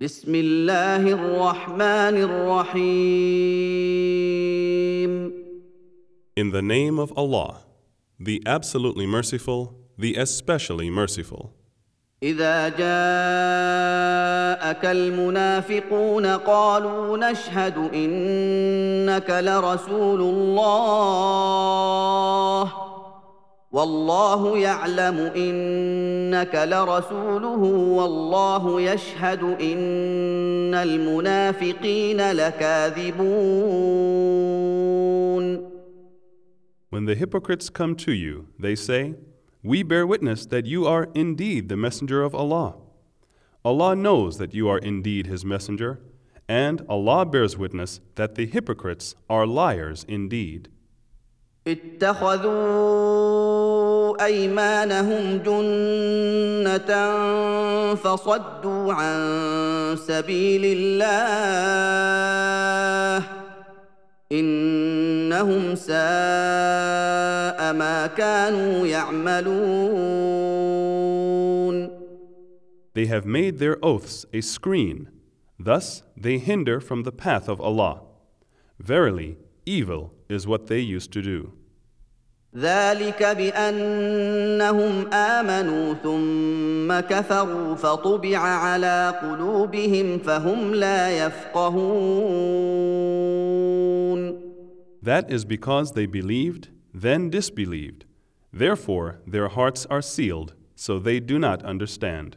بسم الله الرحمن الرحيم In the name of Allah, the absolutely merciful, the especially merciful. اذا جاءك المنافقون قالوا نشهد انك لرسول الله والله يعلم انك لرسوله والله يشهد ان المنافقين لكاذبون When the hypocrites come to you, they say, We bear witness that you are indeed the messenger of Allah. Allah knows that you are indeed His messenger, and Allah bears witness that the hypocrites are liars indeed. اتخذوا ايمانهم جنه فصدوا عن سبيل الله انهم ساء ما كانوا يعملون They have made their oaths a screen, thus they hinder from the path of Allah. Verily, evil is what they used to do. ذلك بانهم امنوا ثم كفروا فطبع على قلوبهم فهم لا يفقهون That is because they believed, then disbelieved. Therefore, their hearts are sealed, so they do not understand.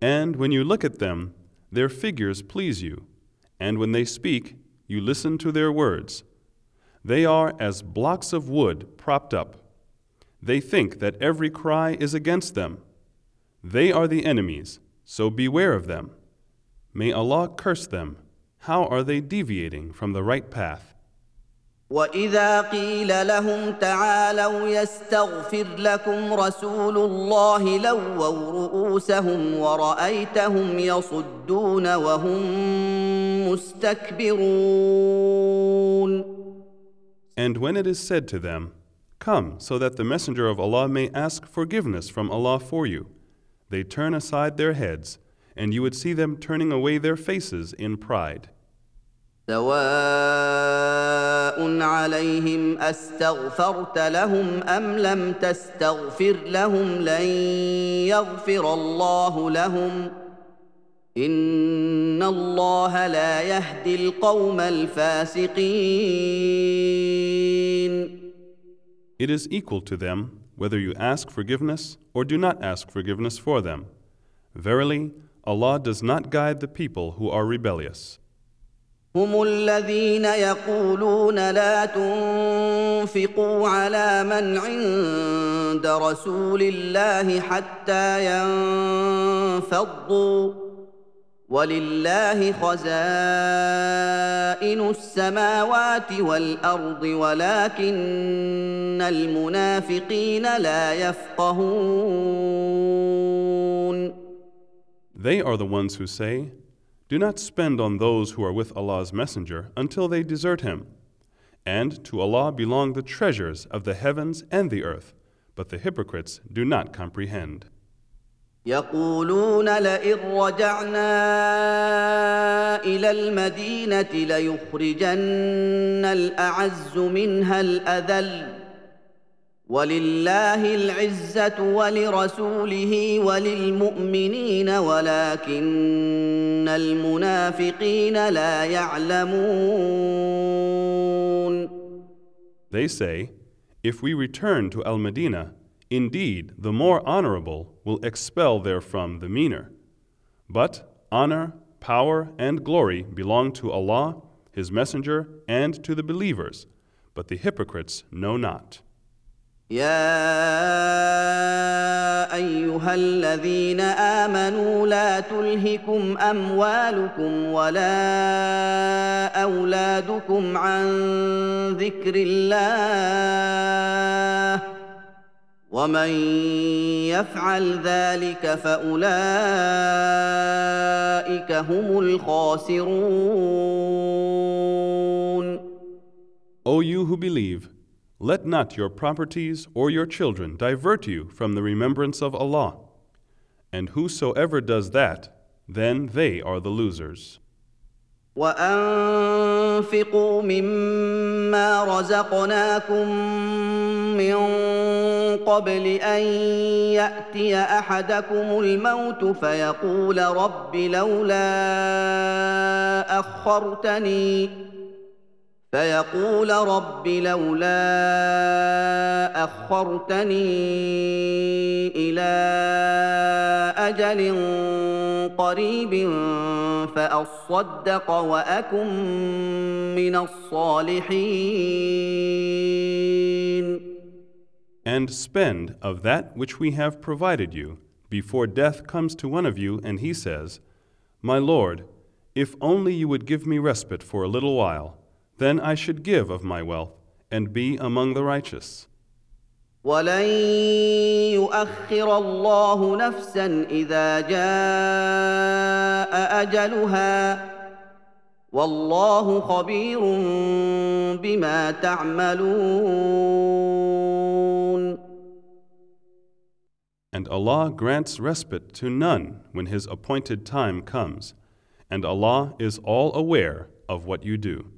And when you look at them, their figures please you, and when they speak, you listen to their words. They are as blocks of wood propped up. They think that every cry is against them. They are the enemies, so beware of them. May Allah curse them. How are they deviating from the right path? واذا قيل لهم تعالوا يستغفر لكم رسول الله لووا رؤوسهم ورايتهم يصدون وهم مستكبرون And when it is said to them, Come, so that the Messenger of Allah may ask forgiveness from Allah for you, they turn aside their heads, and you would see them turning away their faces in pride. سواء عليهم استغفرت لهم ام لم تستغفر لهم لن يغفر الله لهم ان الله لا يهدي القوم الفاسقين It is equal to them whether you ask forgiveness or do not ask forgiveness for them. Verily, Allah does not guide the people who are rebellious. هم الذين يقولون لا تنفقوا على من عند رسول الله حتى ينفضوا. ولله خزائن السماوات والأرض ولكن المنافقين لا يفقهون. They are the ones who say, Do not spend on those who are with Allah's Messenger until they desert him. And to Allah belong the treasures of the heavens and the earth, but the hypocrites do not comprehend. يقولون لئن رجعنا الى المدينه ليخرجن الاعز منها الاذل ولله العزه ولرسوله وللمؤمنين ولكن المنافقين لا يعلمون They say, If we return to Al Medina, indeed the more honorable will expel therefrom the meaner. But honor, power, and glory belong to Allah, His Messenger, and to the believers, but the hypocrites know not. يا ايها الذين امنوا لا تلهكم اموالكم ولا اولادكم عن ذكر الله ومن يفعل ذلك فاولئك هم الخاسرون O you who believe, let not your properties or your children divert you from the remembrance of Allah. And whosoever does that, then they are the losers. وانفقوا مما رزقناكم من قبل ان ياتي احدكم الموت فيقول رب لولا اخرتني فيقول رب لولا اخرتني الى اجل قريب فاصدق واكن من الصالحين And spend of that which we have provided you before death comes to one of you and he says, My Lord, if only you would give me respite for a little while, then I should give of my wealth and be among the righteous. ولن يؤخر الله نفسا اذا جاء اجلها والله خبير بما تعملون And Allah grants respite to none when His appointed time comes, and Allah is all aware of what you do.